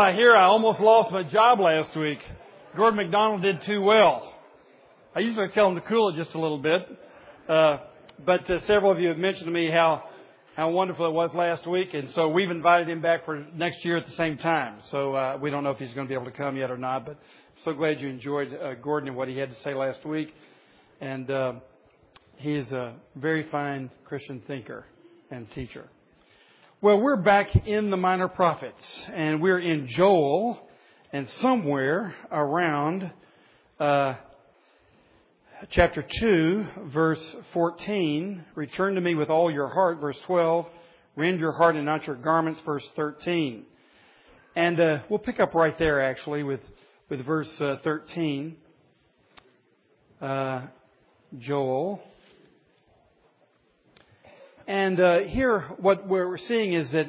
I hear I almost lost my job last week. Gordon MacDonald did too well. I usually tell him to cool it just a little bit. Uh, but uh, several of you have mentioned to me how how wonderful it was last week, and so we've invited him back for next year at the same time. So uh, we don't know if he's going to be able to come yet or not, but I'm so glad you enjoyed uh, Gordon and what he had to say last week. And uh, he is a very fine Christian thinker and teacher. Well, we're back in the Minor Prophets, and we're in Joel, and somewhere around uh, chapter 2, verse 14, return to me with all your heart, verse 12, rend your heart and not your garments, verse 13. And uh, we'll pick up right there, actually, with, with verse uh, 13. Uh, Joel and uh, here, what we're seeing is that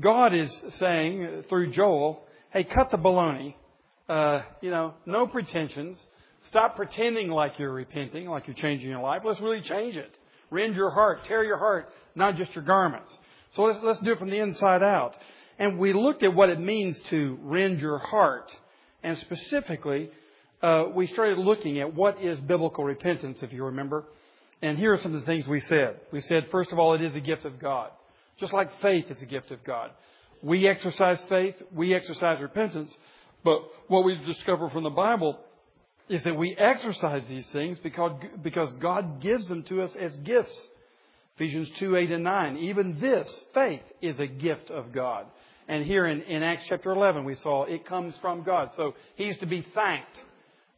God is saying through Joel, "Hey, cut the baloney. Uh, you know, no pretensions. Stop pretending like you're repenting, like you're changing your life. Let's really change it. Rend your heart, tear your heart, not just your garments. So let's let's do it from the inside out." And we looked at what it means to rend your heart, and specifically, uh, we started looking at what is biblical repentance, if you remember. And here are some of the things we said. We said, first of all, it is a gift of God. Just like faith is a gift of God. We exercise faith, we exercise repentance, but what we discover from the Bible is that we exercise these things because, because God gives them to us as gifts. Ephesians 2, 8 and 9. Even this, faith, is a gift of God. And here in, in Acts chapter 11, we saw it comes from God. So He's to be thanked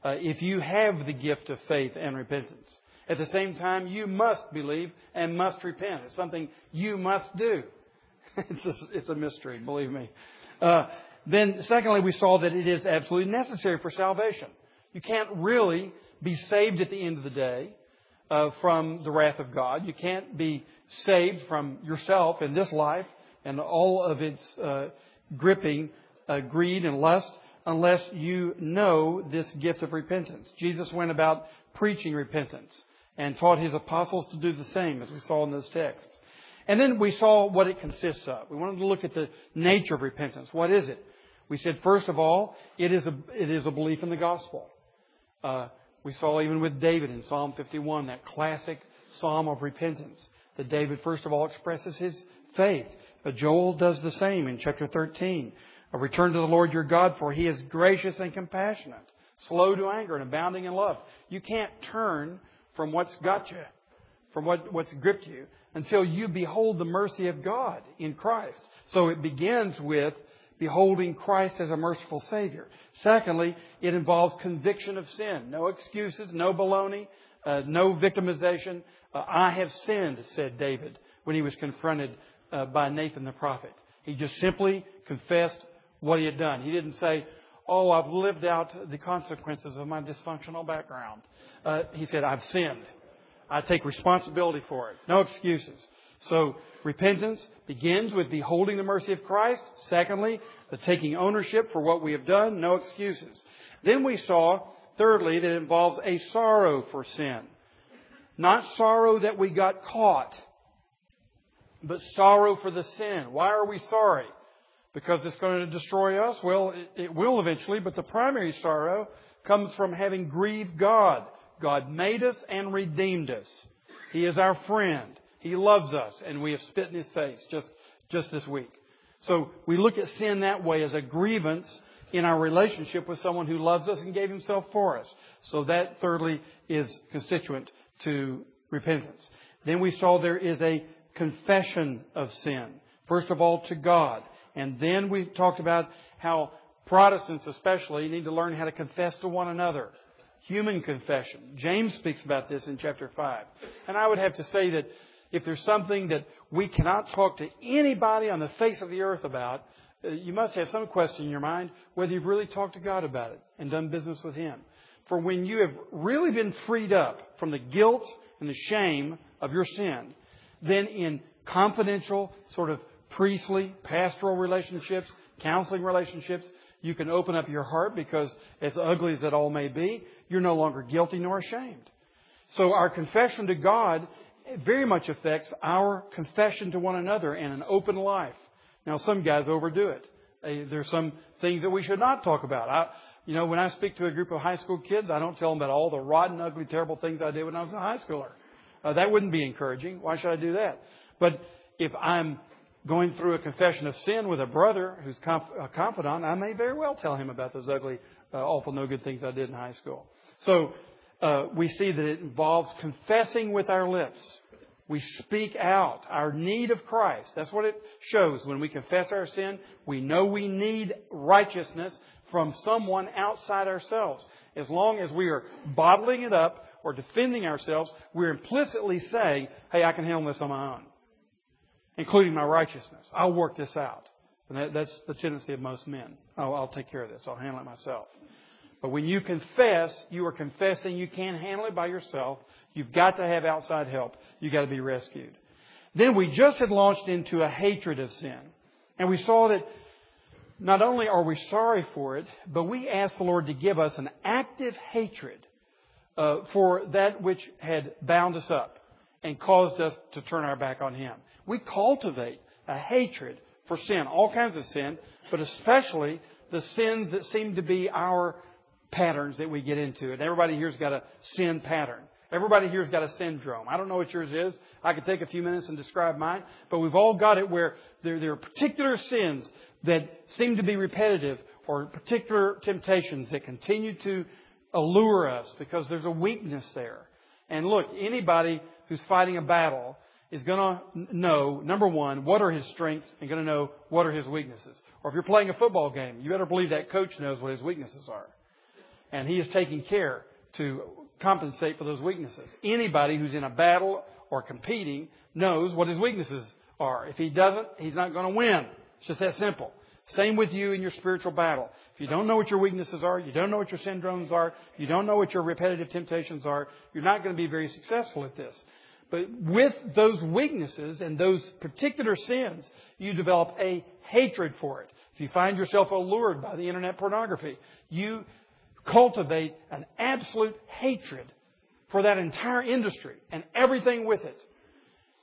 uh, if you have the gift of faith and repentance. At the same time, you must believe and must repent. It's something you must do. it's, a, it's a mystery, believe me. Uh, then, secondly, we saw that it is absolutely necessary for salvation. You can't really be saved at the end of the day uh, from the wrath of God. You can't be saved from yourself in this life and all of its uh, gripping uh, greed and lust unless you know this gift of repentance. Jesus went about preaching repentance and taught his apostles to do the same, as we saw in those texts. And then we saw what it consists of. We wanted to look at the nature of repentance. What is it? We said, first of all, it is a, it is a belief in the gospel. Uh, we saw even with David in Psalm 51, that classic psalm of repentance, that David, first of all, expresses his faith. But Joel does the same in chapter 13. A return to the Lord your God, for he is gracious and compassionate, slow to anger and abounding in love. You can't turn from what's got you, from what, what's gripped you, until you behold the mercy of God in Christ. So it begins with beholding Christ as a merciful Savior. Secondly, it involves conviction of sin. No excuses, no baloney, uh, no victimization. Uh, I have sinned, said David when he was confronted uh, by Nathan the prophet. He just simply confessed what he had done. He didn't say, Oh, I've lived out the consequences of my dysfunctional background uh, he said, I've sinned. I take responsibility for it. No excuses. So repentance begins with beholding the mercy of Christ. Secondly, the taking ownership for what we have done. No excuses. Then we saw, thirdly, that it involves a sorrow for sin. Not sorrow that we got caught, but sorrow for the sin. Why are we sorry? Because it's going to destroy us? Well, it, will eventually, but the primary sorrow comes from having grieved God. God made us and redeemed us. He is our friend. He loves us, and we have spit in His face just, just this week. So we look at sin that way as a grievance in our relationship with someone who loves us and gave Himself for us. So that, thirdly, is constituent to repentance. Then we saw there is a confession of sin. First of all, to God. And then we talked about how Protestants especially need to learn how to confess to one another human confession. James speaks about this in chapter 5. And I would have to say that if there's something that we cannot talk to anybody on the face of the earth about, uh, you must have some question in your mind whether you've really talked to God about it and done business with Him. For when you have really been freed up from the guilt and the shame of your sin, then in confidential, sort of priestly, pastoral relationships, counseling relationships, you can open up your heart because, as ugly as it all may be, you're no longer guilty nor ashamed. So our confession to God very much affects our confession to one another and an open life. Now, some guys overdo it. There's some things that we should not talk about. I, you know, when I speak to a group of high school kids, I don't tell them about all the rotten, ugly, terrible things I did when I was a high schooler. Uh, that wouldn't be encouraging. Why should I do that? But if I'm going through a confession of sin with a brother who's a confidant, I may very well tell him about those ugly, uh, awful, no good things I did in high school. So uh, we see that it involves confessing with our lips. We speak out our need of Christ. That's what it shows. When we confess our sin, we know we need righteousness from someone outside ourselves. As long as we are bottling it up or defending ourselves, we're implicitly saying, hey, I can handle this on my own, including my righteousness. I'll work this out. And that, that's the tendency of most men. Oh, I'll take care of this. I'll handle it myself. But when you confess, you are confessing you can't handle it by yourself. You've got to have outside help. You've got to be rescued. Then we just had launched into a hatred of sin. And we saw that not only are we sorry for it, but we ask the Lord to give us an active hatred uh, for that which had bound us up and caused us to turn our back on Him. We cultivate a hatred for sin, all kinds of sin, but especially the sins that seem to be our patterns that we get into. And everybody here's got a sin pattern. Everybody here's got a syndrome. I don't know what yours is. I could take a few minutes and describe mine, but we've all got it where there, there are particular sins that seem to be repetitive or particular temptations that continue to allure us because there's a weakness there. And look, anybody who's fighting a battle is going to know, number one, what are his strengths and going to know what are his weaknesses. Or if you're playing a football game, you better believe that coach knows what his weaknesses are. And he is taking care to compensate for those weaknesses. Anybody who's in a battle or competing knows what his weaknesses are. If he doesn't, he's not going to win. It's just that simple. Same with you in your spiritual battle. If you don't know what your weaknesses are, you don't know what your syndromes are, you don't know what your repetitive temptations are, you're not going to be very successful at this. But with those weaknesses and those particular sins, you develop a hatred for it. If you find yourself allured by the internet pornography, you cultivate an absolute hatred for that entire industry and everything with it.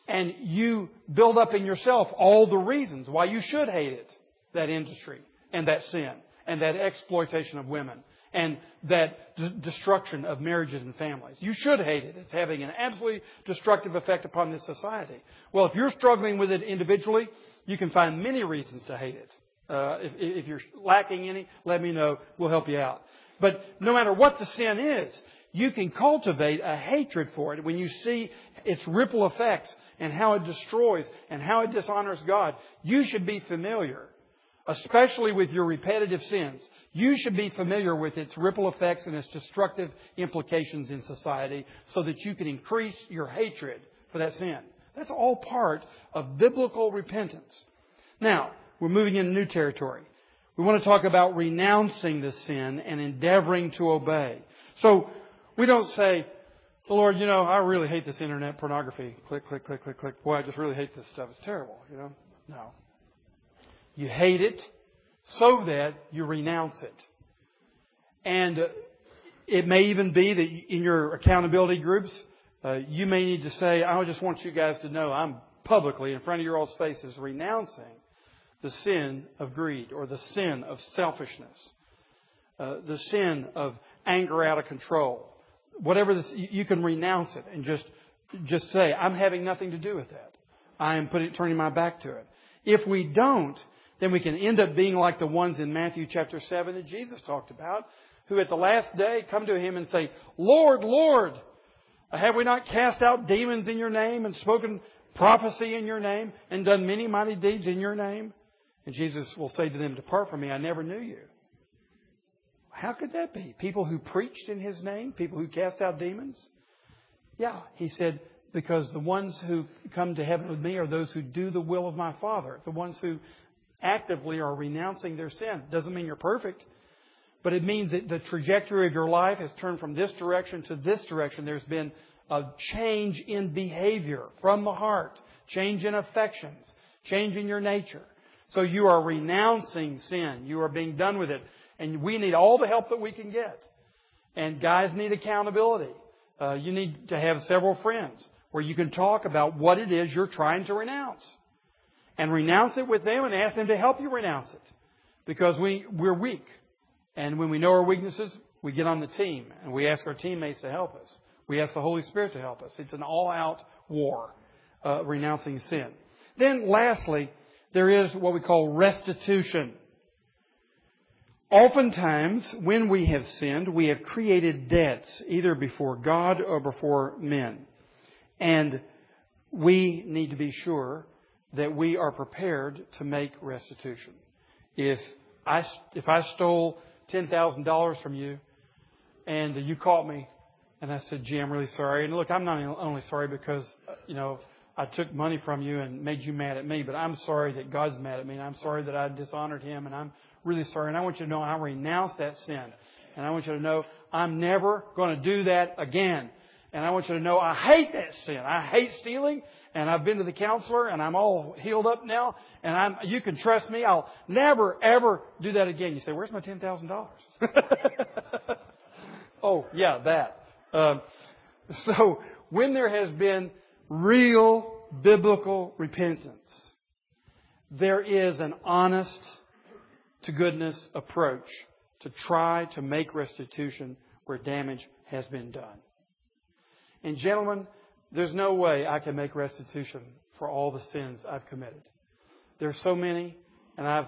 And you build up in yourself all the reasons why you should hate it, that industry and that sin and that exploitation of women and that d- destruction of marriages and families. You should hate it. It's having an absolutely destructive effect upon this society. Well, if you're struggling with it individually, you can find many reasons to hate it. Uh, if, if you're lacking any, let me know. We'll help you out. But no matter what the sin is, you can cultivate a hatred for it when you see its ripple effects and how it destroys and how it dishonors God. You should be familiar, especially with your repetitive sins. You should be familiar with its ripple effects and its destructive implications in society so that you can increase your hatred for that sin. That's all part of biblical repentance. Now, we're moving into new territory. We want to talk about renouncing the sin and endeavoring to obey. So we don't say, the Lord, you know, I really hate this internet pornography. Click, click, click, click, click. Boy, I just really hate this stuff. It's terrible, you know? No. You hate it so that you renounce it. And it may even be that in your accountability groups, uh, you may need to say, I just want you guys to know I'm publicly in front of your all faces renouncing the sin of greed or the sin of selfishness, uh, the sin of anger out of control. Whatever this, you can renounce it and just, just say, I'm having nothing to do with that. I am putting, turning my back to it. If we don't, then we can end up being like the ones in Matthew chapter 7 that Jesus talked about, who at the last day come to him and say, Lord, Lord, have we not cast out demons in your name and spoken prophecy in your name and done many mighty deeds in your name? And Jesus will say to them, Depart from me, I never knew you. How could that be? People who preached in His name? People who cast out demons? Yeah, He said, because the ones who come to heaven with me are those who do the will of my Father. The ones who actively are renouncing their sin. Doesn't mean you're perfect, but it means that the trajectory of your life has turned from this direction to this direction. There's been a change in behavior from the heart, change in affections, change in your nature. So you are renouncing sin. You are being done with it. And we need all the help that we can get. And guys need accountability. Uh, you need to have several friends where you can talk about what it is you're trying to renounce. And renounce it with them and ask them to help you renounce it. because we, we're weak. And when we know our weaknesses, we get on the team and we ask our teammates to help us. We ask the Holy Spirit to help us. It's an all out war, uh, renouncing sin. Then lastly, there is what we call restitution. Oftentimes, when we have sinned, we have created debts, either before God or before men. And we need to be sure that we are prepared to make restitution. If I, if I stole $10,000 from you and you caught me and I said, gee, I'm really sorry. And look, I'm not only sorry because, you know, I took money from you and made you mad at me, but I'm sorry that God's mad at me and I'm sorry that I dishonored Him and I'm really sorry. And I want you to know I renounce that sin. And I want you to know I'm never going to do that again. And I want you to know I hate that sin. I hate stealing. And I've been to the counselor and I'm all healed up now. And I'm, you can trust me. I'll never ever do that again. You say, where's my $10,000? oh, yeah, that. Um, so when there has been real biblical repentance, there is an honest to goodness approach to try to make restitution where damage has been done. And gentlemen, there's no way I can make restitution for all the sins I've committed. There are so many, and I've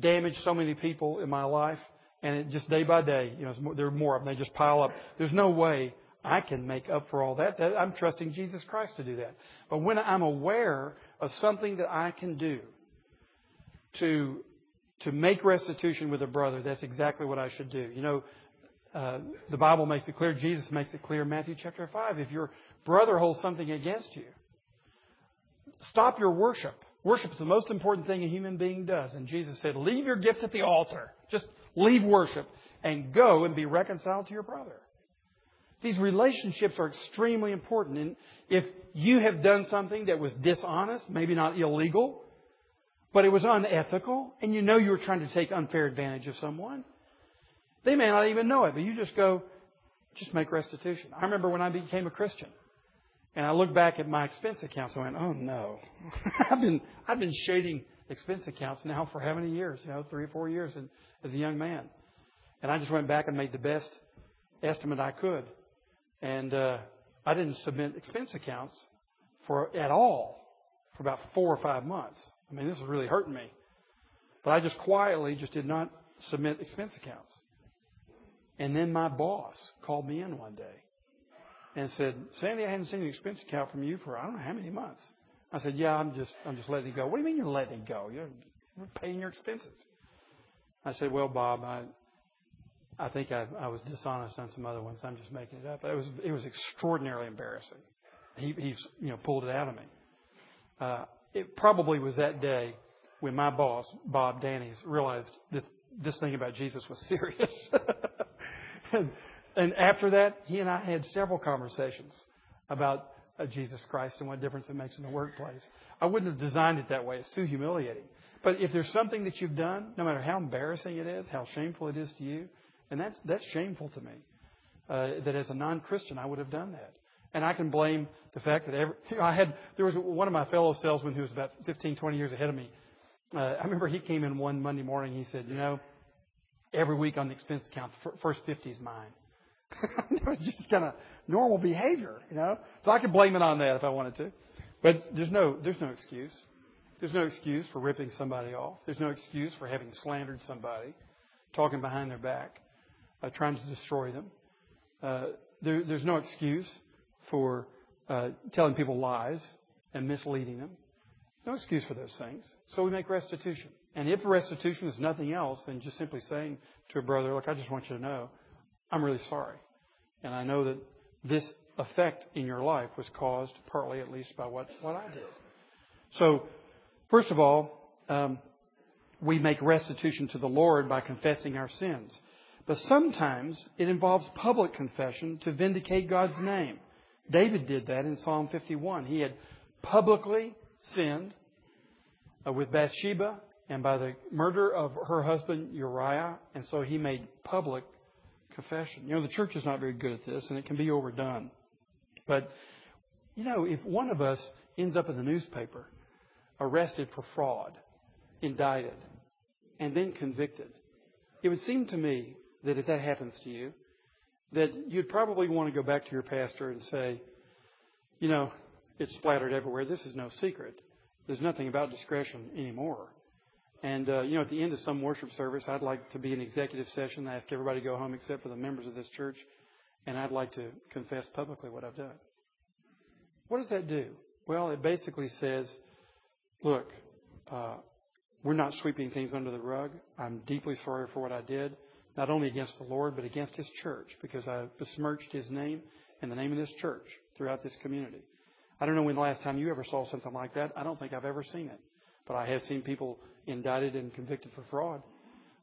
damaged so many people in my life, and it just day by day, you know, there are more of them. They just pile up. There's no way I can make up for all that. I'm trusting Jesus Christ to do that. But when I'm aware of something that I can do to to make restitution with a brother, that's exactly what I should do. You know, uh, the Bible makes it clear, Jesus makes it clear in Matthew chapter 5. If your brother holds something against you, stop your worship. Worship is the most important thing a human being does. And Jesus said, leave your gift at the altar. Just leave worship and go and be reconciled to your brother. These relationships are extremely important. And if you have done something that was dishonest, maybe not illegal, but it was unethical, and you know you were trying to take unfair advantage of someone. They may not even know it, but you just go, just make restitution. I remember when I became a Christian, and I looked back at my expense accounts and went, oh no, I've been I've been shading expense accounts now for how many years? You know, three or four years and, as a young man, and I just went back and made the best estimate I could, and uh, I didn't submit expense accounts for at all for about four or five months. I mean, this was really hurting me. But I just quietly just did not submit expense accounts. And then my boss called me in one day and said, Sandy, I hadn't seen an expense account from you for I don't know how many months. I said, Yeah, I'm just I'm just letting it go. What do you mean you're letting it go? You're, you're paying your expenses. I said, Well, Bob, I I think I, I was dishonest on some other ones. I'm just making it up. It was it was extraordinarily embarrassing. He he's you know pulled it out of me. Uh, it probably was that day when my boss, Bob Danny's, realized this, this thing about Jesus was serious. And, and after that, he and I had several conversations about uh, Jesus Christ and what difference it makes in the workplace. I wouldn't have designed it that way. It's too humiliating. But if there's something that you've done, no matter how embarrassing it is, how shameful it is to you, and that's, that's shameful to me, uh, that as a non-Christian I would have done that. And I can blame the fact that every, you know, I had, there was one of my fellow salesmen who was about 15, 20 years ahead of me. Uh, I remember he came in one Monday morning. He said, you know, every week on the expense account, first 50 is mine. it was just kind of normal behavior, you know. So I could blame it on that if I wanted to. But there's no, there's no excuse. There's no excuse for ripping somebody off. There's no excuse for having slandered somebody, talking behind their back, uh, trying to destroy them. Uh, there, there's no excuse for uh, telling people lies and misleading them. No excuse for those things. So we make restitution. And if restitution is nothing else than just simply saying to a brother, look, I just want you to know, I'm really sorry. And I know that this effect in your life was caused partly at least by what, what I did. So, first of all, um, we make restitution to the Lord by confessing our sins. But sometimes it involves public confession to vindicate God's name. David did that in Psalm 51. He had publicly sinned uh, with Bathsheba and by the murder of her husband Uriah, and so he made public confession. You know, the church is not very good at this, and it can be overdone. But, you know, if one of us ends up in the newspaper arrested for fraud, indicted, and then convicted. It would seem to me that if that happens to you, that you'd probably want to go back to your pastor and say, you know, it's splattered everywhere. This is no secret. There's nothing about discretion anymore. And, uh, you know, at the end of some worship service, I'd like to be an executive session, ask everybody to go home except for the members of this church, and I'd like to confess publicly what I've done. What does that do? Well, it basically says, look, uh, we're not sweeping things under the rug. I'm deeply sorry for what I did, not only against the Lord, but against His church, because I besmirched His name and the name of this church throughout this community. I don't know when the last time you ever saw something like that. I don't think I've ever seen it. But I have seen people indicted and convicted for fraud.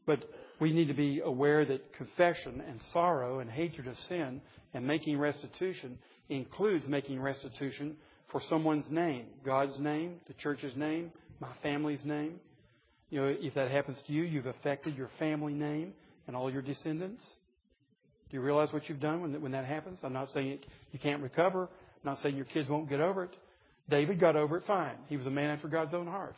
But we need to be aware that confession and sorrow and hatred of sin and making restitution includes making restitution for someone's name, God's name, the church's name, my family's name. You know, if that happens to you, you've affected your family name and all your descendants. Do you realize what you've done when, when that happens? I'm not saying it, you can't recover. I'm not saying your kids won't get over it. David got over it fine. He was a man after God's own heart.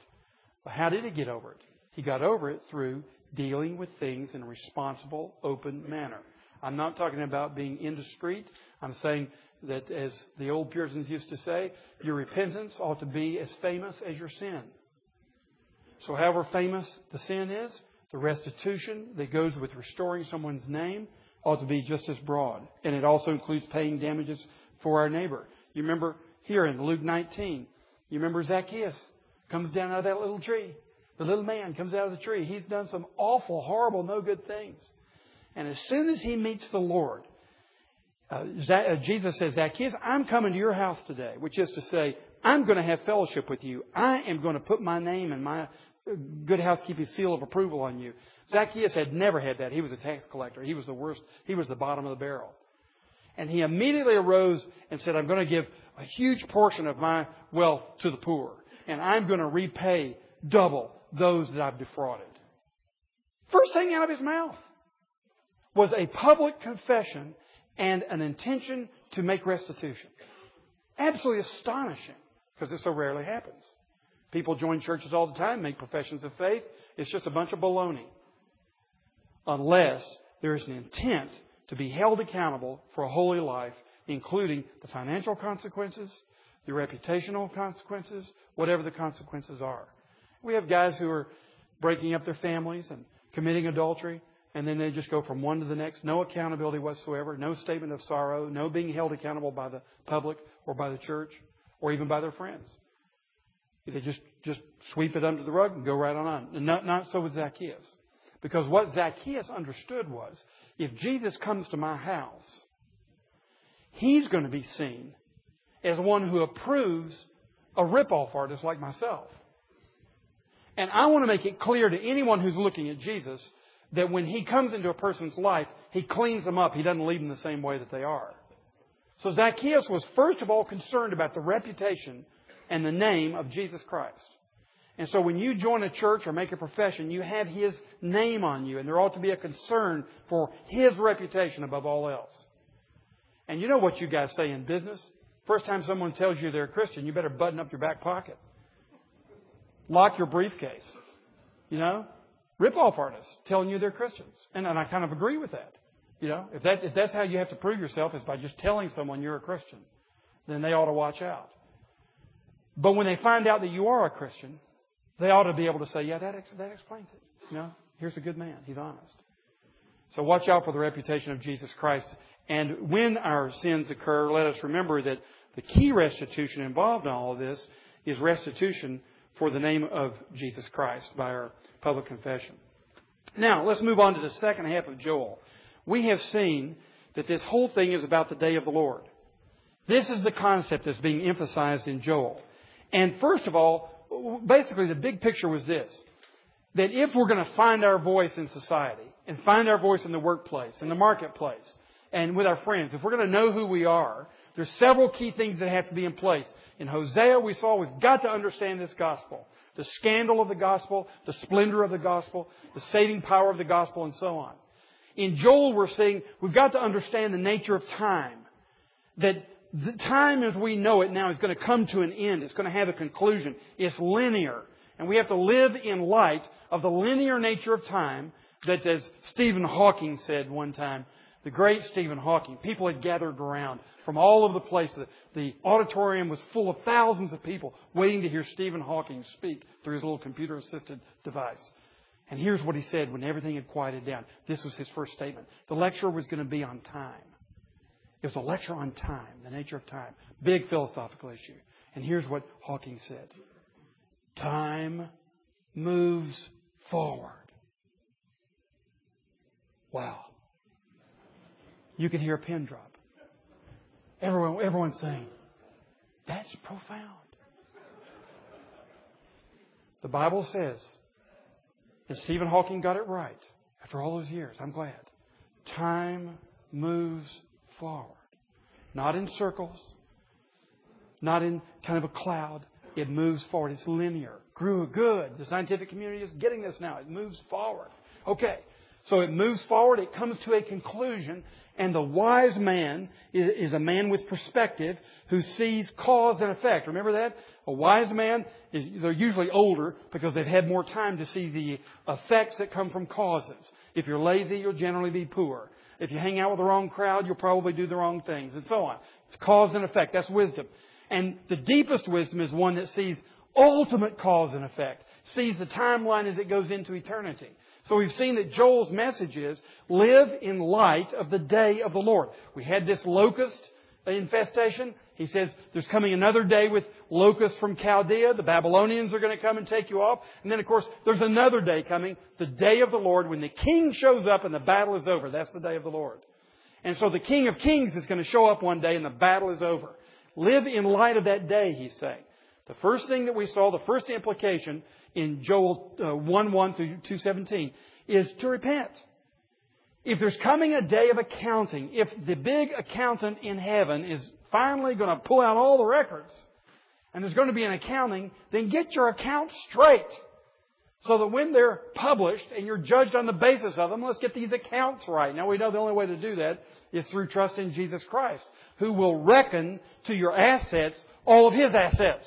But how did he get over it? He got over it through dealing with things in a responsible, open manner. I'm not talking about being indiscreet. I'm saying that, as the old Puritans used to say, your repentance ought to be as famous as your sin. So, however famous the sin is, the restitution that goes with restoring someone's name ought to be just as broad. And it also includes paying damages for our neighbor. You remember here in Luke 19, you remember Zacchaeus comes down out of that little tree. The little man comes out of the tree. He's done some awful, horrible, no good things. And as soon as he meets the Lord, uh, uh, Jesus says, Zacchaeus, I'm coming to your house today, which is to say, I'm going to have fellowship with you. I am going to put my name and my uh, good housekeeping seal of approval on you. Zacchaeus had never had that. He was a tax collector. He was the worst. He was the bottom of the barrel. And he immediately arose and said, I'm going to give a huge portion of my wealth to the poor. And I'm going to repay double those that I've defrauded. First thing out of his mouth was a public confession and an intention to make restitution. Absolutely astonishing because it so rarely happens. People join churches all the time, make professions of faith. It's just a bunch of baloney. Unless there is an intent to be held accountable for a holy life, including the financial consequences, the reputational consequences, whatever the consequences are. We have guys who are breaking up their families and committing adultery, and then they just go from one to the next. No accountability whatsoever, no statement of sorrow, no being held accountable by the public or by the church or even by their friends. They just, just sweep it under the rug and go right on. And not, not so with Zacchaeus. Because what Zacchaeus understood was if Jesus comes to my house, he's going to be seen as one who approves a ripoff artist like myself. And I want to make it clear to anyone who's looking at Jesus that when he comes into a person's life, he cleans them up. He doesn't leave them the same way that they are. So Zacchaeus was first of all concerned about the reputation and the name of Jesus Christ. And so when you join a church or make a profession, you have his name on you, and there ought to be a concern for his reputation above all else. And you know what you guys say in business? First time someone tells you they're a Christian, you better button up your back pocket. Lock your briefcase. You know? Rip-off artists telling you they're Christians. And, and I kind of agree with that. You know, if, that, if that's how you have to prove yourself is by just telling someone you're a Christian, then they ought to watch out. But when they find out that you are a Christian, they ought to be able to say, yeah, that, ex- that explains it. You know, here's a good man. He's honest. So watch out for the reputation of Jesus Christ. And when our sins occur, let us remember that the key restitution involved in all of this is restitution for the name of Jesus Christ by our public confession. Now, let's move on to the second half of Joel. We have seen that this whole thing is about the day of the Lord. This is the concept that's being emphasized in Joel. And first of all, basically the big picture was this. That if we're going to find our voice in society, and find our voice in the workplace, in the marketplace, and with our friends, if we're going to know who we are, there's several key things that have to be in place. In Hosea, we saw we've got to understand this gospel. The scandal of the gospel, the splendor of the gospel, the saving power of the gospel, and so on. In Joel, we're saying we've got to understand the nature of time. That the time as we know it now is going to come to an end. It's going to have a conclusion. It's linear. And we have to live in light of the linear nature of time that, as Stephen Hawking said one time, the great Stephen Hawking, people had gathered around from all over the place. The, auditorium was full of thousands of people waiting to hear Stephen Hawking speak through his little computer assisted device. And here's what he said when everything had quieted down. This was his first statement. The lecture was going to be on time. It was a lecture on time, the nature of time. Big philosophical issue. And here's what Hawking said Time moves forward. Wow. You can hear a pin drop. Everyone, everyone's saying, that's profound. The Bible says, and Stephen Hawking got it right after all those years. I'm glad. Time moves forward. Not in circles, not in kind of a cloud. It moves forward. It's linear. Grew good. The scientific community is getting this now. It moves forward. Okay. So it moves forward. It comes to a conclusion. And the wise man is, a man with perspective who sees cause and effect. Remember that? A wise man, is, they're usually older because they've had more time to see the effects that come from causes. If you're lazy, you'll generally be poor. If you hang out with the wrong crowd, you'll probably do the wrong things, and so on. It's cause and effect. That's wisdom. And the deepest wisdom is one that sees ultimate cause and effect, sees the timeline as it goes into eternity. So we've seen that Joel's message is live in light of the day of the Lord. We had this locust infestation. He says there's coming another day with locusts from Chaldea. The Babylonians are going to come and take you off. And then, of course, there's another day coming, the day of the Lord, when the king shows up and the battle is over. That's the day of the Lord. And so the King of Kings is going to show up one day and the battle is over. Live in light of that day, he's saying. The first thing that we saw, the first implication in Joel uh, 1 1 through 217 is to repent. If there's coming a day of accounting, if the big accountant in heaven is finally going to pull out all the records, and there's going to be an accounting, then get your accounts straight. So that when they're published and you're judged on the basis of them, let's get these accounts right. Now we know the only way to do that is through trust in Jesus Christ, who will reckon to your assets all of His assets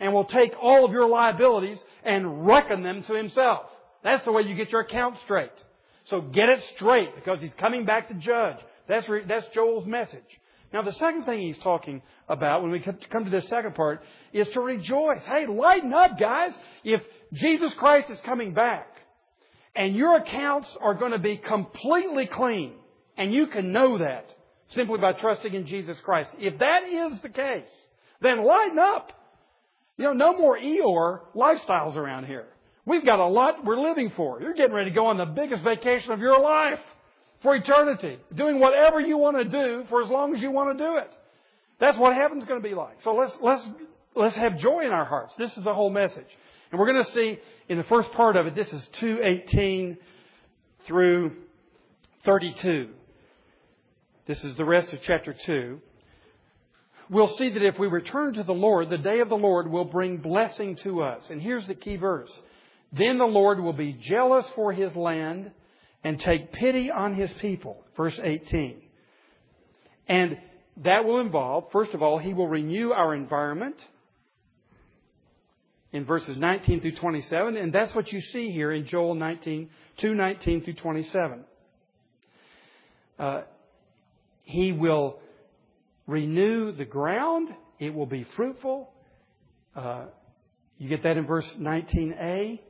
and will take all of your liabilities and reckon them to Himself. That's the way you get your account straight. So get it straight because He's coming back to judge. That's, re- that's Joel's message. Now the second thing he's talking about when we come to this second part is to rejoice. Hey, lighten up guys. If Jesus Christ is coming back and your accounts are going to be completely clean and you can know that simply by trusting in Jesus Christ. If that is the case, then lighten up. You know, no more Eeyore lifestyles around here. We've got a lot we're living for. You're getting ready to go on the biggest vacation of your life for eternity, doing whatever you want to do for as long as you want to do it. That's what heaven's going to be like. So let's let's let's have joy in our hearts. This is the whole message. And we're going to see in the first part of it, this is 218 through 32. This is the rest of chapter 2. We'll see that if we return to the Lord, the day of the Lord will bring blessing to us. And here's the key verse. Then the Lord will be jealous for his land and take pity on his people. Verse 18. And that will involve, first of all, he will renew our environment in verses 19 through 27, and that's what you see here in Joel 19, 2, 19 through 27. Uh, he will renew the ground. It will be fruitful. Uh, you get that in verse 19a.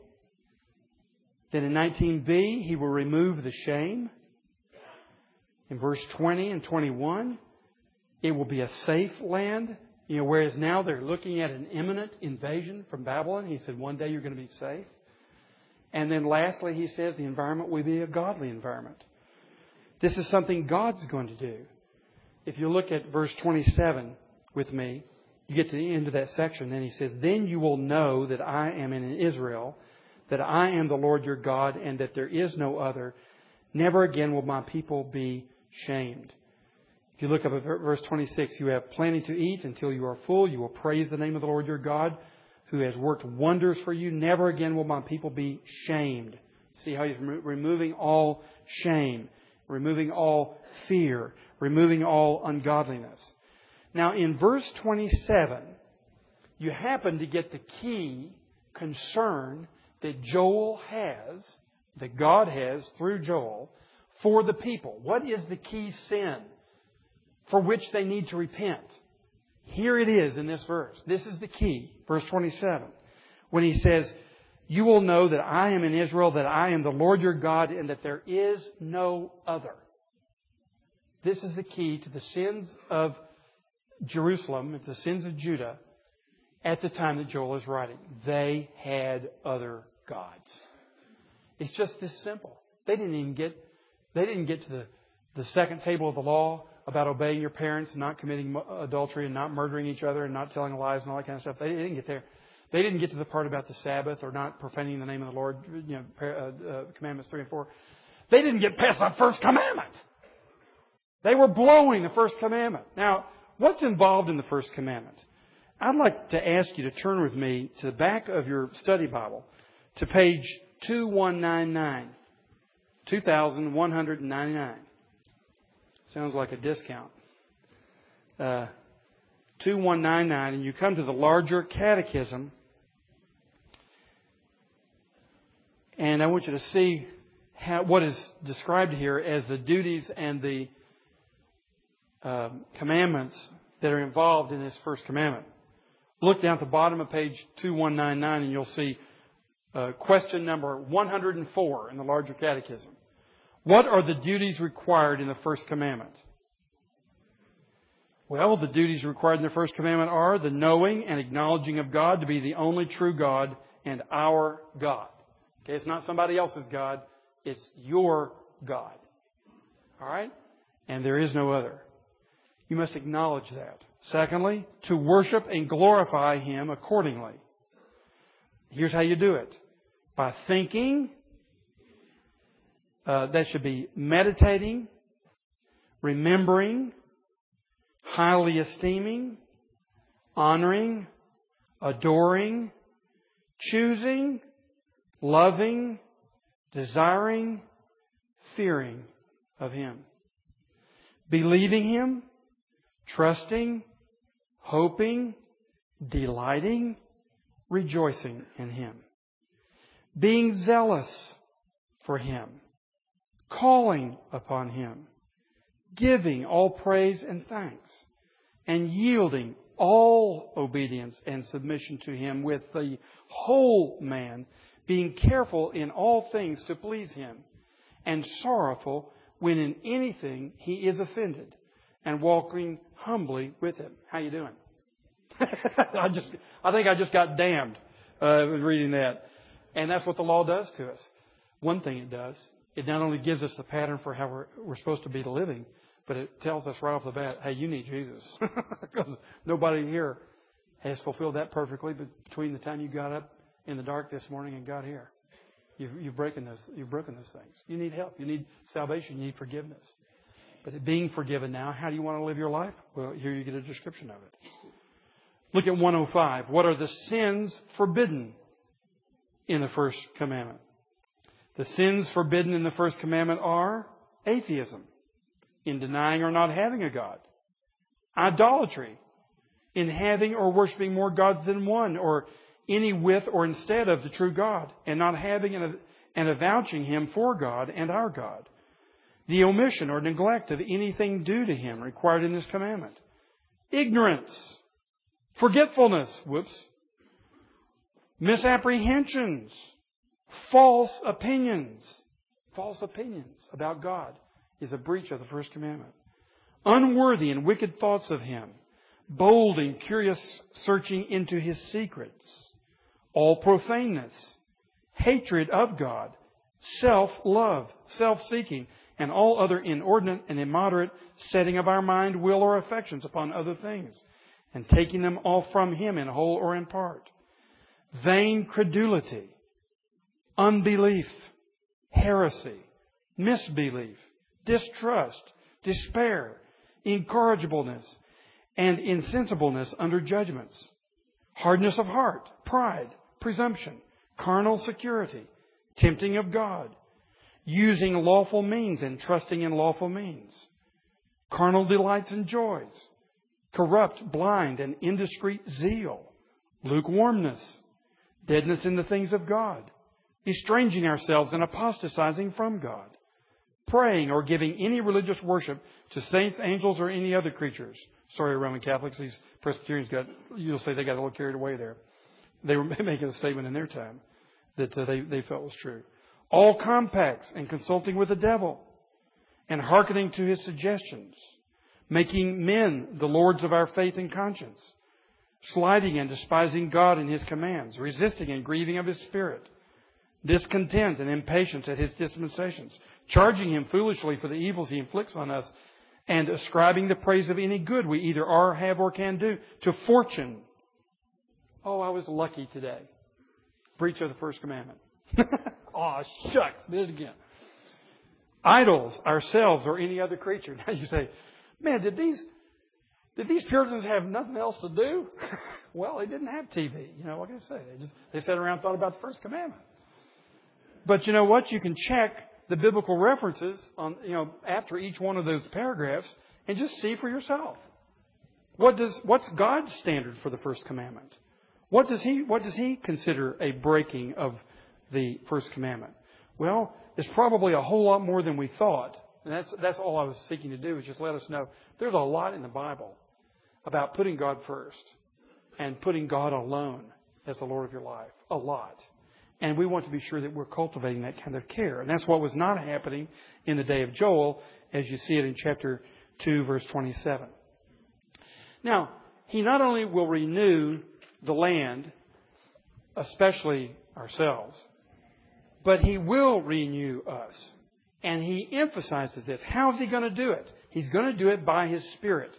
Then in 19b, he will remove the shame. In verse 20 and 21, it will be a safe land. You know, whereas now they're looking at an imminent invasion from Babylon. He said, one day you're going to be safe. And then lastly, he says the environment will be a godly environment. This is something God's going to do. If you look at verse 27 with me, you get to the end of that section, then he says, Then you will know that I am in Israel, that I am the Lord your God, and that there is no other. Never again will my people be shamed. If you look up at verse 26, you have plenty to eat until you are full. You will praise the name of the Lord your God, who has worked wonders for you. Never again will my people be shamed. See how he's removing all shame removing all fear, removing all ungodliness. Now, in verse 27, you happen to get the key concern that Joel has, that God has through Joel, for the people. What is the key sin for which they need to repent? Here it is in this verse. This is the key. Verse 27. When he says, You will know that I am in Israel, that I am the Lord your God, and that there is no other. This is the key to the sins of Jerusalem, the sins of Judah, at the time that Joel is writing. They had other gods. It's just this simple. They didn't even get, they didn't get to the, the second table of the law about obeying your parents and not committing adultery and not murdering each other and not telling lies and all that kind of stuff. They didn't get there. They didn't get to the part about the Sabbath or not profaning the name of the Lord, you know, uh, uh, commandments three and four. They didn't get past the first commandment. They were blowing the first commandment. Now, what's involved in the first commandment? I'd like to ask you to turn with me to the back of your study Bible to page 2199. 2199. Sounds like a discount. Uh, 2199, and you come to the larger catechism. And I want you to see how, what is described here as the duties and the uh, commandments that are involved in this first commandment. Look down at the bottom of page 2199 and you'll see uh, question number 104 in the larger catechism. What are the duties required in the first commandment? Well, the duties required in the first commandment are the knowing and acknowledging of God to be the only true God and our God. Okay, it's not somebody else's God, it's your God. Alright? And there is no other. You must acknowledge that. Secondly, to worship and glorify Him accordingly. Here's how you do it. By thinking, uh, that should be meditating, remembering, highly esteeming, honoring, adoring, choosing, loving, desiring, fearing of Him. Believing Him, trusting, hoping, delighting, rejoicing in Him. Being zealous for Him. Calling upon Him. Giving all praise and thanks. And yielding all obedience and submission to Him with the whole man, being careful in all things to please Him, and sorrowful when in anything He is offended, and walking humbly with Him. How you doing? I just, I think I just got damned uh, reading that, and that's what the law does to us. One thing it does, it not only gives us the pattern for how we're, we're supposed to be living, but it tells us right off the bat, hey, you need Jesus, because nobody here has fulfilled that perfectly. Between the time you got up in the dark this morning and got here, you've, you've broken those, you've broken those things. You need help. You need salvation. You need forgiveness. But being forgiven now, how do you want to live your life? Well, here you get a description of it. Look at 105. What are the sins forbidden in the first commandment? The sins forbidden in the first commandment are atheism, in denying or not having a God, idolatry, in having or worshiping more gods than one, or any with or instead of the true God, and not having and, avouching Him for God and our God the omission or neglect of anything due to him required in this commandment. Ignorance, forgetfulness, whoops, misapprehensions, false opinions. False opinions about God is a breach of the first commandment. Unworthy and wicked thoughts of him, bold and curious searching into his secrets, all profaneness, hatred of God, self-love, self-seeking, and all other inordinate and immoderate setting of our mind, will, or affections upon other things, and taking them all from Him in whole or in part. Vain credulity, unbelief, heresy, misbelief, distrust, despair, incorrigibleness, and insensibleness under judgments, hardness of heart, pride, presumption, carnal security, tempting of God, using lawful means and trusting in lawful means, carnal delights and joys, corrupt, blind, and indiscreet zeal, lukewarmness, deadness in the things of God, estranging ourselves and apostatizing from God, praying or giving any religious worship to saints, angels, or any other creatures. Sorry, Roman Catholics, these Presbyterians got, you'll say they got a little carried away there. They were making a statement in their time that uh, they, they felt was true. All compacts and consulting with the devil and hearkening to his suggestions, making men the lords of our faith and conscience, sliding and despising God and his commands, resisting and grieving of his spirit, discontent and impatience at his dispensations, charging him foolishly for the evils he inflicts on us, and ascribing the praise of any good we either are, have, or can do to fortune. Oh, I was lucky today. Breach of the first commandment. oh, shucks, did it again idols, ourselves, or any other creature. Now you say, man, did these did these Puritans have nothing else to do? well, they didn't have TV. You know, what can I say? They just they sat around and thought about the first commandment. But you know what? You can check the biblical references on you know after each one of those paragraphs and just see for yourself. What does what's God's standard for the first commandment? What does he what does he consider a breaking of the first commandment? Well, it's probably a whole lot more than we thought. And that's, that's all I was seeking to do is just let us know there's a lot in the Bible about putting God first and putting God alone as the Lord of your life. A lot. And we want to be sure that we're cultivating that kind of care. And that's what was not happening in the day of Joel, as you see it in chapter 2, verse 27. Now, he not only will renew the land, especially ourselves, but He will renew us. And He emphasizes this. How is He going to do it? He's going to do it by His Spirit.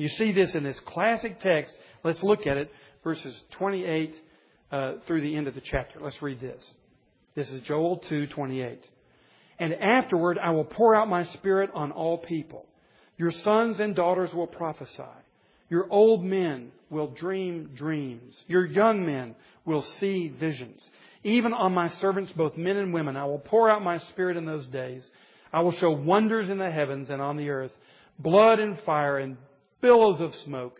You see this in this classic text. Let's look at it, verses 28 uh, through the end of the chapter. Let's read this. This is Joel 2:28. And afterward I will pour out my spirit on all people. Your sons and daughters will prophesy. Your old men will dream dreams. Your young men will see visions. Even on my servants, both men and women, I will pour out my spirit in those days. I will show wonders in the heavens and on the earth, blood and fire and billows of smoke.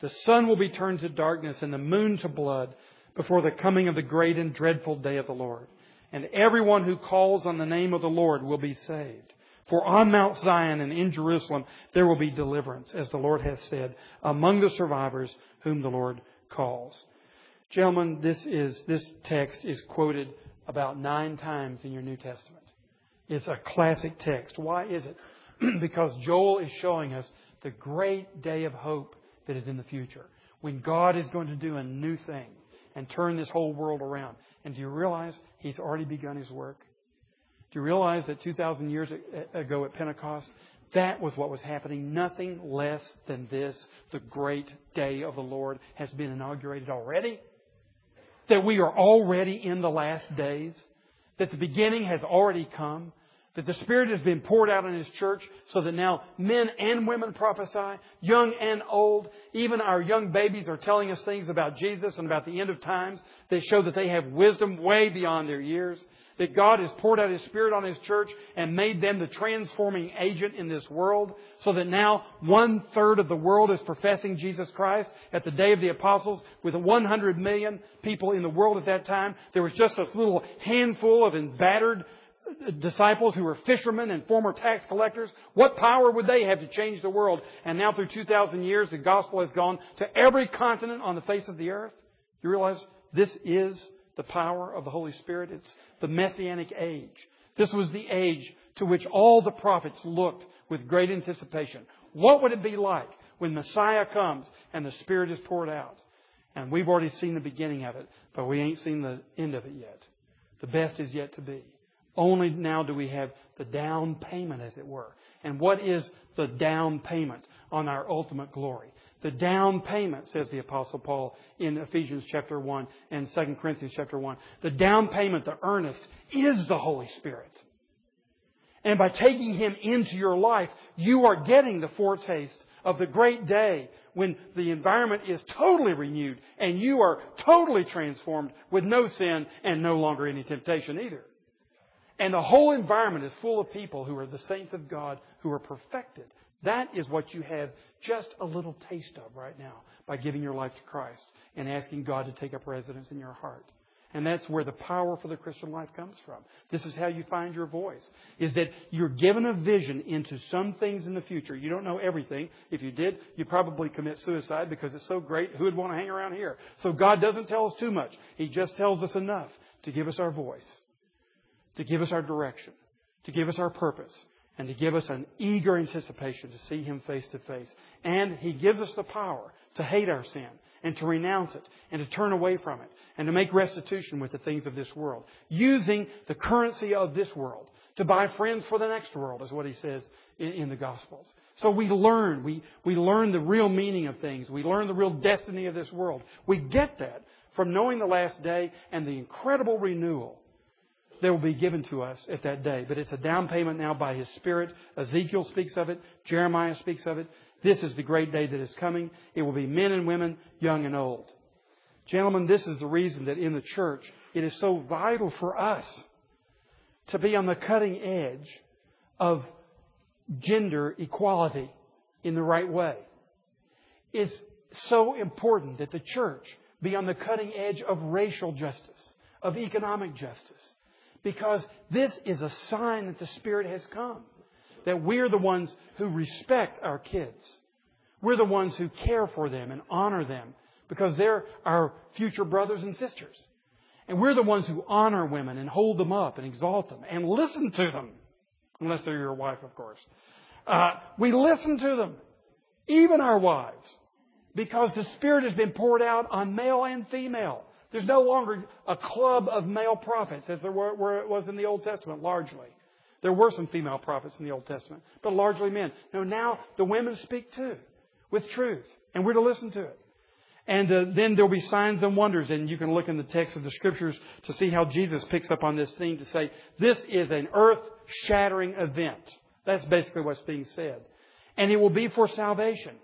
The sun will be turned to darkness and the moon to blood before the coming of the great and dreadful day of the Lord. And everyone who calls on the name of the Lord will be saved. For on Mount Zion and in Jerusalem there will be deliverance, as the Lord has said, among the survivors whom the Lord calls. Gentlemen, this is this text is quoted about nine times in your New Testament. It's a classic text. Why is it? because Joel is showing us the great day of hope that is in the future. When God is going to do a new thing and turn this whole world around. And do you realize He's already begun His work? Do you realize that 2,000 years ago at Pentecost, that was what was happening. Nothing less than this. The great day of the Lord has been inaugurated already that we are already in the last days, that the beginning has already come, that the Spirit has been poured out in His church so that now men and women prophesy, young and old. Even our young babies are telling us things about Jesus and about the end of times that show that they have wisdom way beyond their years that God has poured out His Spirit on His church and made them the transforming agent in this world so that now one third of the world is professing Jesus Christ. At the day of the apostles, with 100 million people in the world at that time, there was just this little handful of embattered disciples who were fishermen and former tax collectors. What power would they have to change the world? And now through 2,000 years, the gospel has gone to every continent on the face of the earth. You realize this is the power of the Holy Spirit. It's the Messianic age. This was the age to which all the prophets looked with great anticipation. What would it be like when Messiah comes and the Spirit is poured out? And we've already seen the beginning of it, but we ain't seen the end of it yet. The best is yet to be. Only now do we have the down payment, as it were. And what is the down payment on our ultimate glory? The down payment, says the apostle Paul in Ephesians chapter 1 and 2 Corinthians chapter 1. The down payment, the earnest, is the Holy Spirit. And by taking Him into your life, you are getting the foretaste of the great day when the environment is totally renewed and you are totally transformed with no sin and no longer any temptation either. And the whole environment is full of people who are the saints of God who are perfected that is what you have just a little taste of right now by giving your life to Christ and asking God to take up residence in your heart. And that's where the power for the Christian life comes from. This is how you find your voice. Is that you're given a vision into some things in the future. You don't know everything. If you did, you'd probably commit suicide because it's so great. Who would want to hang around here? So God doesn't tell us too much. He just tells us enough to give us our voice, to give us our direction, to give us our purpose, and to give us an eager anticipation to see Him face to face. And He gives us the power to hate our sin and to renounce it and to turn away from it and to make restitution with the things of this world. Using the currency of this world to buy friends for the next world is what he says in, in, the Gospels. So we learn, we, we learn the real meaning of things. We learn the real destiny of this world. We get that from knowing the last day and the incredible renewal that will be given to us at that day. But it's a down payment now by His Spirit. Ezekiel speaks of it. Jeremiah speaks of it. This is the great day that is coming. It will be men and women, young and old. Gentlemen, this is the reason that in the church it is so vital for us to be on the cutting edge of gender equality in the right way. It's so important that the church be on the cutting edge of racial justice, of economic justice, because this is a sign that the Spirit has come that we're the ones who respect our kids. We're the ones who care for them and honor them because they're our future brothers and sisters. And we're the ones who honor women and hold them up and exalt them and listen to them. Unless they're your wife, of course. Uh, we listen to them. Even our wives. Because the Spirit has been poured out on male and female. There's no longer a club of male prophets as there were, where it was in the Old Testament, largely. There were some female prophets in the Old Testament, but largely men. No, now the women speak too, with truth, and we're to listen to it. And uh, then there'll be signs and wonders, and you can look in the text of the scriptures to see how Jesus picks up on this theme to say, this is an earth-shattering event. That's basically what's being said. And it will be for salvation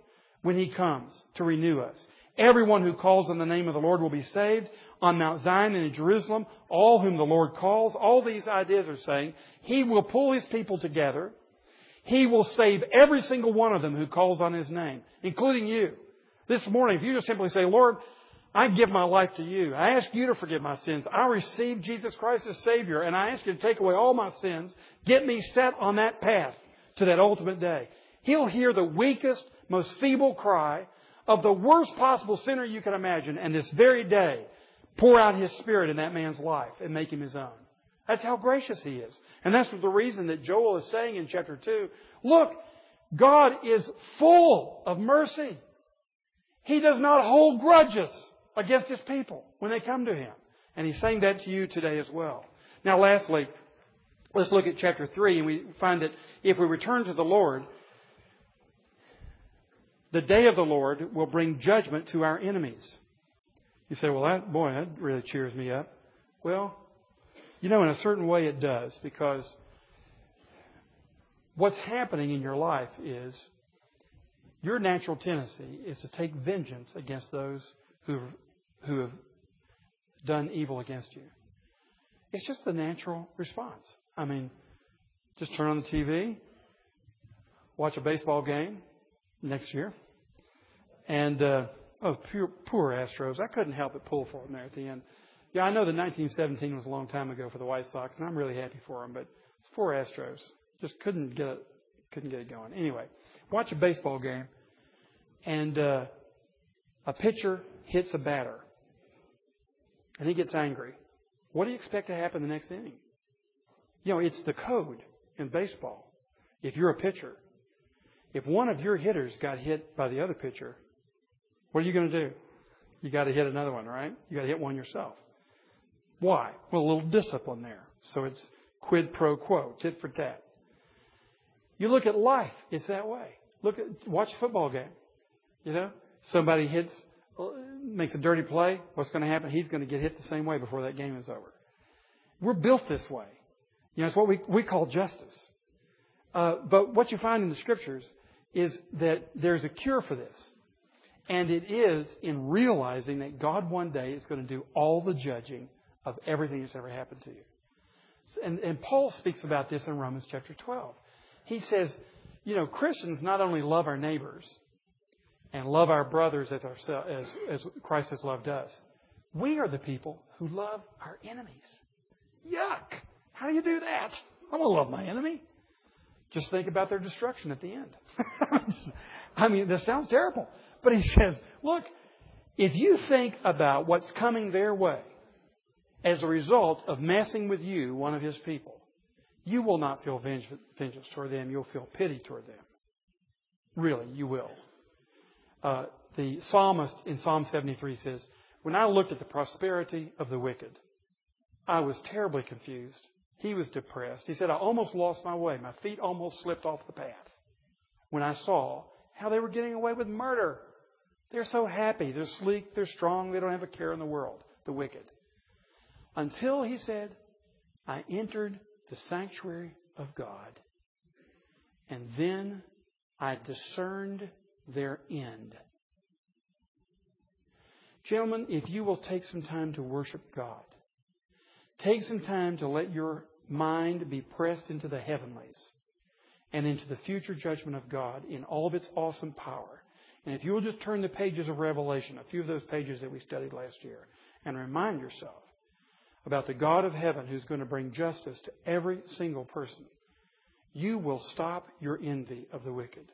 when He comes to renew us. Everyone who calls on the name of the Lord will be saved. On Mount Zion and in Jerusalem, all whom the Lord calls, all these ideas are saying, He will pull His people together. He will save every single one of them who calls on His name, including you. This morning, if you just simply say, Lord, I give my life to you. I ask you to forgive my sins. I receive Jesus Christ as Savior, and I ask you to take away all my sins. Get me set on that path to that ultimate day. He'll hear the weakest, most feeble cry of the worst possible sinner you can imagine, and this very day, pour out His Spirit in that man's life and make him His own. That's how gracious He is. And that's the reason that Joel is saying in chapter 2, look, God is full of mercy. He does not hold grudges against His people when they come to Him. And He's saying that to you today as well. Now lastly, let's look at chapter 3 and we find that if we return to the Lord, the day of the Lord will bring judgment to our enemies. You say, well, that, boy, that really cheers me up. Well, you know, in a certain way it does because what's happening in your life is your natural tendency is to take vengeance against those who who have done evil against you. It's just the natural response. I mean, just turn on the TV, watch a baseball game next year, and uh, oh, poor, poor Astros. I couldn't help but pull for them there at the end. Yeah, I know that 1917 was a long time ago for the White Sox, and I'm really happy for them. But it's poor Astros. Just couldn't get it, couldn't get it going. Anyway, watch a baseball game, and uh, a pitcher hits a batter, and he gets angry. What do you expect to happen the next inning? You know, it's the code in baseball. If you're a pitcher, if one of your hitters got hit by the other pitcher, what are you going to do? You got to hit another one, right? You got to hit one yourself. Why? Well, a little discipline there. So it's quid pro quo, tit for tat. You look at life, it's that way. Look at, watch a football game. You know, somebody hits, makes a dirty play. What's going to happen? He's going to get hit the same way before that game is over. We're built this way. You know, it's what we, we call justice. Uh, but what you find in the scriptures is that there's a cure for this. And it is in realizing that God one day is going to do all the judging of everything that's ever happened to you. And, and Paul speaks about this in Romans chapter 12. He says, you know, Christians not only love our neighbors and love our brothers as, our, as, as Christ has loved us, We are the people who love our enemies. Yuck! How do you do that? I don't love my enemy. Just think about their destruction at the end. I mean, this sounds terrible. But he says, look, if you think about what's coming their way as a result of messing with you, one of his people, you will not feel vengeance toward them. You'll feel pity toward them. Really, you will. Uh, the psalmist in Psalm 73 says, When I looked at the prosperity of the wicked, I was terribly confused. He was depressed. He said, I almost lost my way. My feet almost slipped off the path when I saw how they were getting away with murder. They're so happy. They're sleek. They're strong. They don't have a care in the world. The wicked. Until, he said, I entered the sanctuary of God. And then I discerned their end. Gentlemen, if you will take some time to worship God, take some time to let your mind be pressed into the heavenlies and into the future judgment of God in all of its awesome power. And if you will just turn the pages of Revelation, a few of those pages that we studied last year, and remind yourself about the God of heaven who's going to bring justice to every single person, you will stop your envy of the wicked.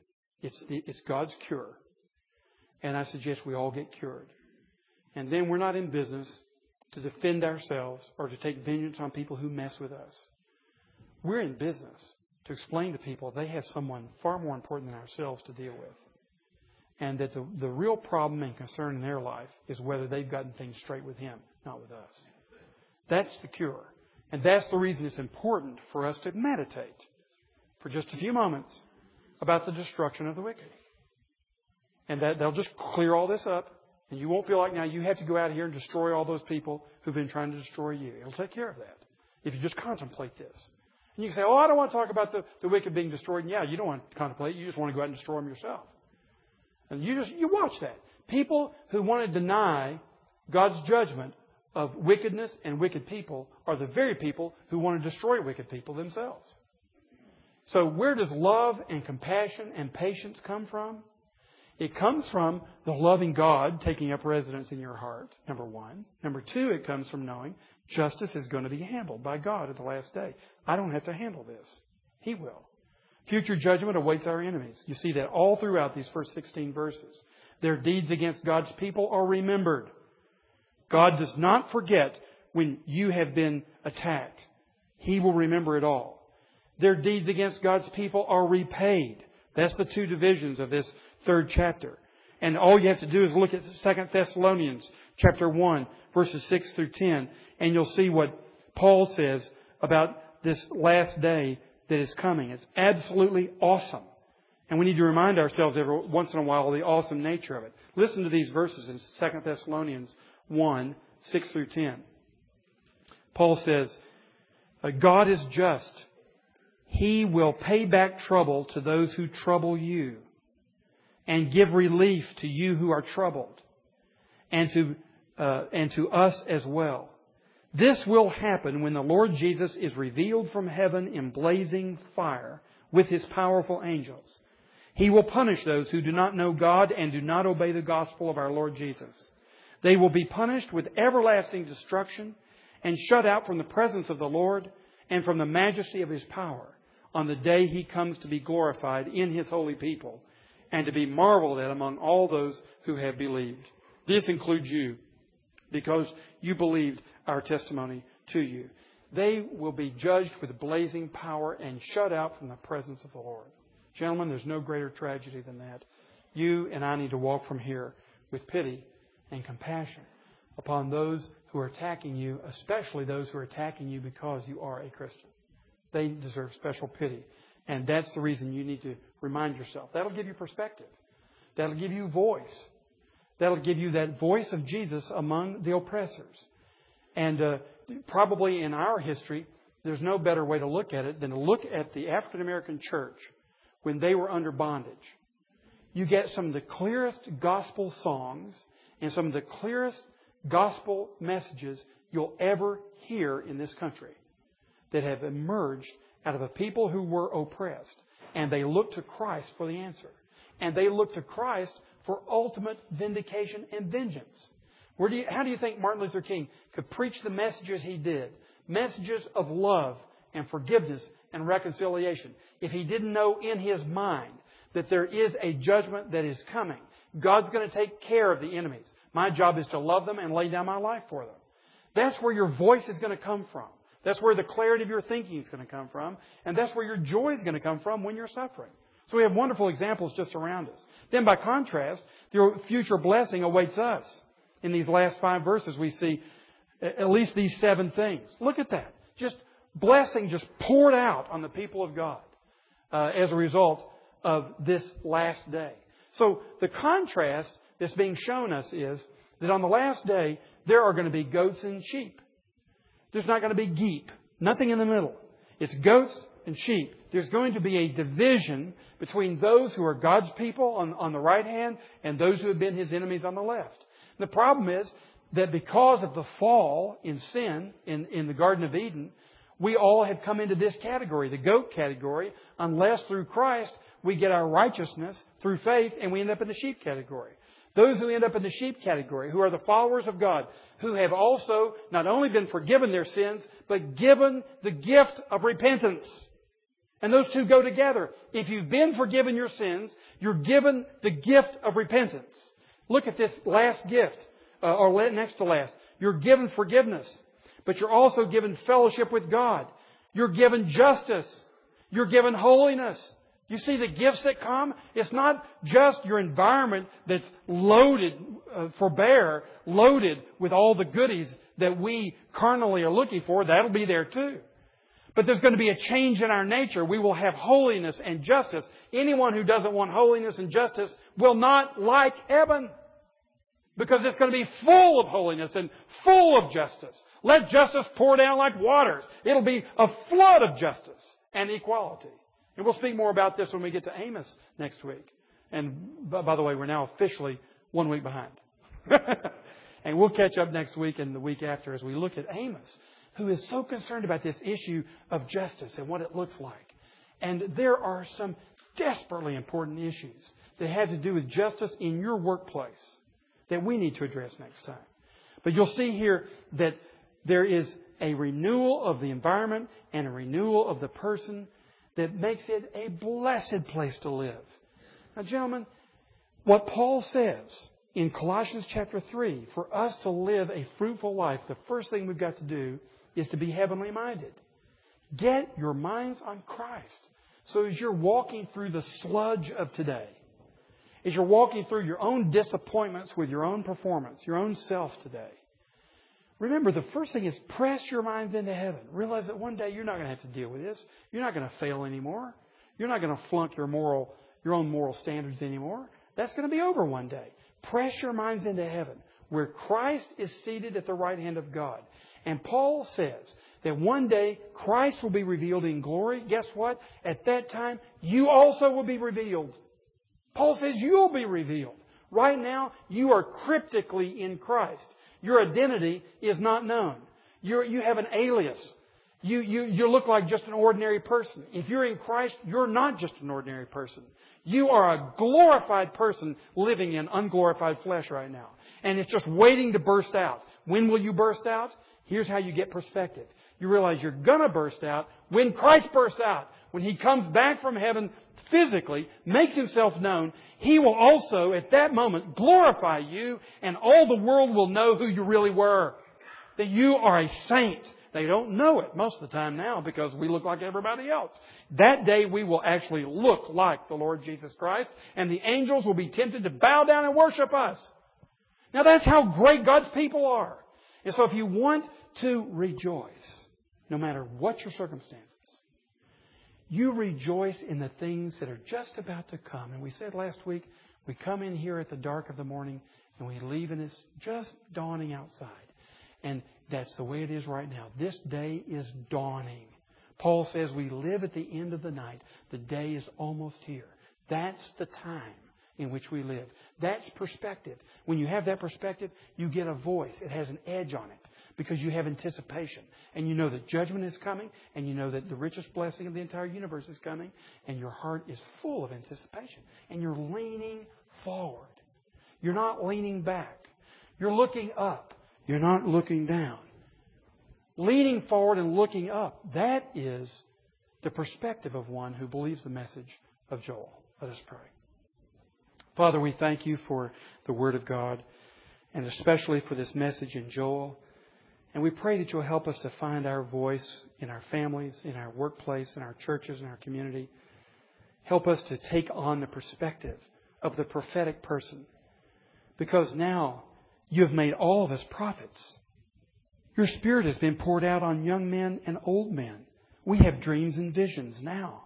It's, it's God's cure. And I suggest we all get cured. And then we're not in business to defend ourselves or to take vengeance on people who mess with us. We're in business to explain to people they have someone far more important than ourselves to deal with. And that the, the real problem and concern in their life is whether they've gotten things straight with Him, not with us. That's the cure. And that's the reason it's important for us to meditate for just a few moments about the destruction of the wicked. And that they'll just clear all this up and you won't feel like now you have to go out here and destroy all those people who've been trying to destroy you. It'll take care of that if you just contemplate this. And you can say, oh, I don't want to talk about the, the wicked being destroyed. And yeah, you don't want to contemplate. You just want to go out and destroy them yourself. And you just, you watch that. People who want to deny God's judgment of wickedness and wicked people are the very people who want to destroy wicked people themselves. So where does love and compassion and patience come from? It comes from the loving God taking up residence in your heart, number one. Number two, it comes from knowing justice is going to be handled by God at the last day. I don't have to handle this. He will. Future judgment awaits our enemies. You see that all throughout these first 16 verses. Their deeds against God's people are remembered. God does not forget when you have been attacked. He will remember it all. Their deeds against God's people are repaid. That's the two divisions of this third chapter. And all you have to do is look at 2 Thessalonians chapter 1, verses 6 through 10, and you'll see what Paul says about this last day that is coming. It's absolutely awesome. And we need to remind ourselves every once in a while of the awesome nature of it. Listen to these verses in 2 Thessalonians 1, 6 through 10. Paul says, God is just. He will pay back trouble to those who trouble you and give relief to you who are troubled and to, uh, and to us as well. This will happen when the Lord Jesus is revealed from heaven in blazing fire with his powerful angels. He will punish those who do not know God and do not obey the gospel of our Lord Jesus. They will be punished with everlasting destruction and shut out from the presence of the Lord and from the majesty of his power on the day he comes to be glorified in his holy people and to be marveled at among all those who have believed. This includes you, because you believed our testimony to you. They will be judged with blazing power and shut out from the presence of the Lord. Gentlemen, there's no greater tragedy than that. You and I need to walk from here with pity and compassion upon those who are attacking you, especially those who are attacking you because you are a Christian. They deserve special pity. And that's the reason you need to remind yourself. That'll give you perspective. That'll give you voice. That'll give you that voice of Jesus among the oppressors. And uh, probably in our history, there's no better way to look at it than to look at the African American church when they were under bondage. You get some of the clearest gospel songs and some of the clearest gospel messages you'll ever hear in this country that have emerged out of a people who were oppressed. And they looked to Christ for the answer. And they looked to Christ for ultimate vindication and vengeance. Do you, how do you think Martin Luther King could preach the messages he did? Messages of love and forgiveness and reconciliation. If he didn't know in his mind that there is a judgment that is coming, God's going to take care of the enemies. My job is to love them and lay down my life for them. That's where your voice is going to come from. That's where the clarity of your thinking is going to come from. And that's where your joy is going to come from when you're suffering. So we have wonderful examples just around us. Then by contrast, the future blessing awaits us. In these last five verses, we see at least these seven things. Look at that. Just blessing just poured out on the people of God uh, as a result of this last day. So the contrast that's being shown us is that on the last day, there are going to be goats and sheep. There's not going to be geep. Nothing in the middle. It's goats and sheep. There's going to be a division between those who are God's people on, on the right hand and those who have been His enemies on the left. The problem is that because of the fall in sin in, in the Garden of Eden, we all have come into this category, the goat category, unless through Christ we get our righteousness through faith and we end up in the sheep category. Those who end up in the sheep category, who are the followers of God, who have also not only been forgiven their sins, but given the gift of repentance. And those two go together. If you've been forgiven your sins, you're given the gift of repentance. Look at this last gift, uh, or next to last. You're given forgiveness, but you're also given fellowship with God. You're given justice. You're given holiness. You see the gifts that come? It's not just your environment that's loaded uh, for bear, loaded with all the goodies that we carnally are looking for. That'll be there too. But there's going to be a change in our nature. We will have holiness and justice. Anyone who doesn't want holiness and justice will not like heaven. Because it's going to be full of holiness and full of justice. Let justice pour down like waters. It'll be a flood of justice and equality. And we'll speak more about this when we get to Amos next week. And by the way, we're now officially one week behind. and we'll catch up next week and the week after as we look at Amos, who is so concerned about this issue of justice and what it looks like. And there are some desperately important issues that have to do with justice in your workplace that we need to address next time. But you'll see here that there is a renewal of the environment and a renewal of the person that makes it a blessed place to live. Now, gentlemen, what Paul says in Colossians chapter 3, for us to live a fruitful life, the first thing we've got to do is to be heavenly minded. Get your minds on Christ. So as you're walking through the sludge of today, as you're walking through your own disappointments with your own performance, your own self today, Remember, the first thing is press your minds into heaven. Realize that one day you're not going to have to deal with this. You're not going to fail anymore. You're not going to flunk your moral, your own moral standards anymore. That's going to be over one day. Press your minds into heaven, where Christ is seated at the right hand of God. And Paul says that one day Christ will be revealed in glory. Guess what? At that time, you also will be revealed. Paul says you'll be revealed. Right now, you are cryptically in Christ. Your identity is not known. You're, you have an alias. You, you, you look like just an ordinary person. If you're in Christ, you're not just an ordinary person. You are a glorified person living in unglorified flesh right now. And it's just waiting to burst out. When will you burst out? Here's how you get perspective. You realize you're gonna burst out when Christ bursts out. When He comes back from heaven physically, makes himself known, he will also at that moment glorify you and all the world will know who you really were. That you are a saint. They don't know it most of the time now because we look like everybody else. That day we will actually look like the Lord Jesus Christ and the angels will be tempted to bow down and worship us. Now that's how great God's people are. And so if you want to rejoice, no matter what your circumstances, you rejoice in the things that are just about to come. And we said last week, we come in here at the dark of the morning and we leave and it's just dawning outside. And that's the way it is right now. This day is dawning. Paul says we live at the end of the night. The day is almost here. That's the time in which we live. That's perspective. When you have that perspective, you get a voice. It has an edge on it because you have anticipation. And you know that judgment is coming, and you know that the richest blessing of the entire universe is coming, and your heart is full of anticipation. And you're leaning forward. You're not leaning back. You're looking up. You're not looking down. Leaning forward and looking up. That is the perspective of one who believes the message of Joel. Let us pray. Father, we thank you for the Word of God and especially for this message in Joel. And we pray that you'll help us to find our voice in our families, in our workplace, in our churches, in our community. Help us to take on the perspective of the prophetic person. Because now you have made all of us prophets. Your Spirit has been poured out on young men and old men. We have dreams and visions now.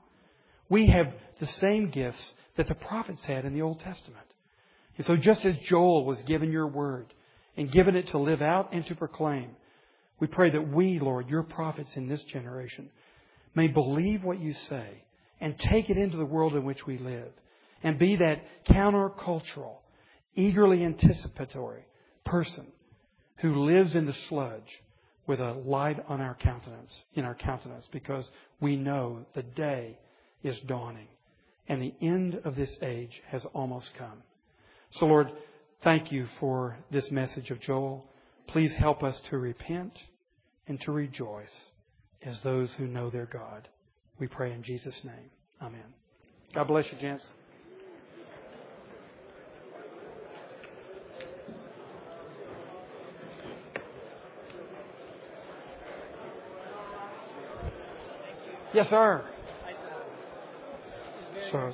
We have the same gifts that the prophets had in the Old Testament. And so just as Joel was given your word and given it to live out and to proclaim, we pray that we, Lord, your prophets in this generation, may believe what you say and take it into the world in which we live and be that countercultural, eagerly anticipatory person who lives in the sludge with a light on our countenance, in our countenance, because we know the day is dawning and the end of this age has almost come. So Lord, thank you for this message of Joel. Please help us to repent and to rejoice as those who know their God. We pray in Jesus' name. Amen. God bless you, gents. Yes, sir. So.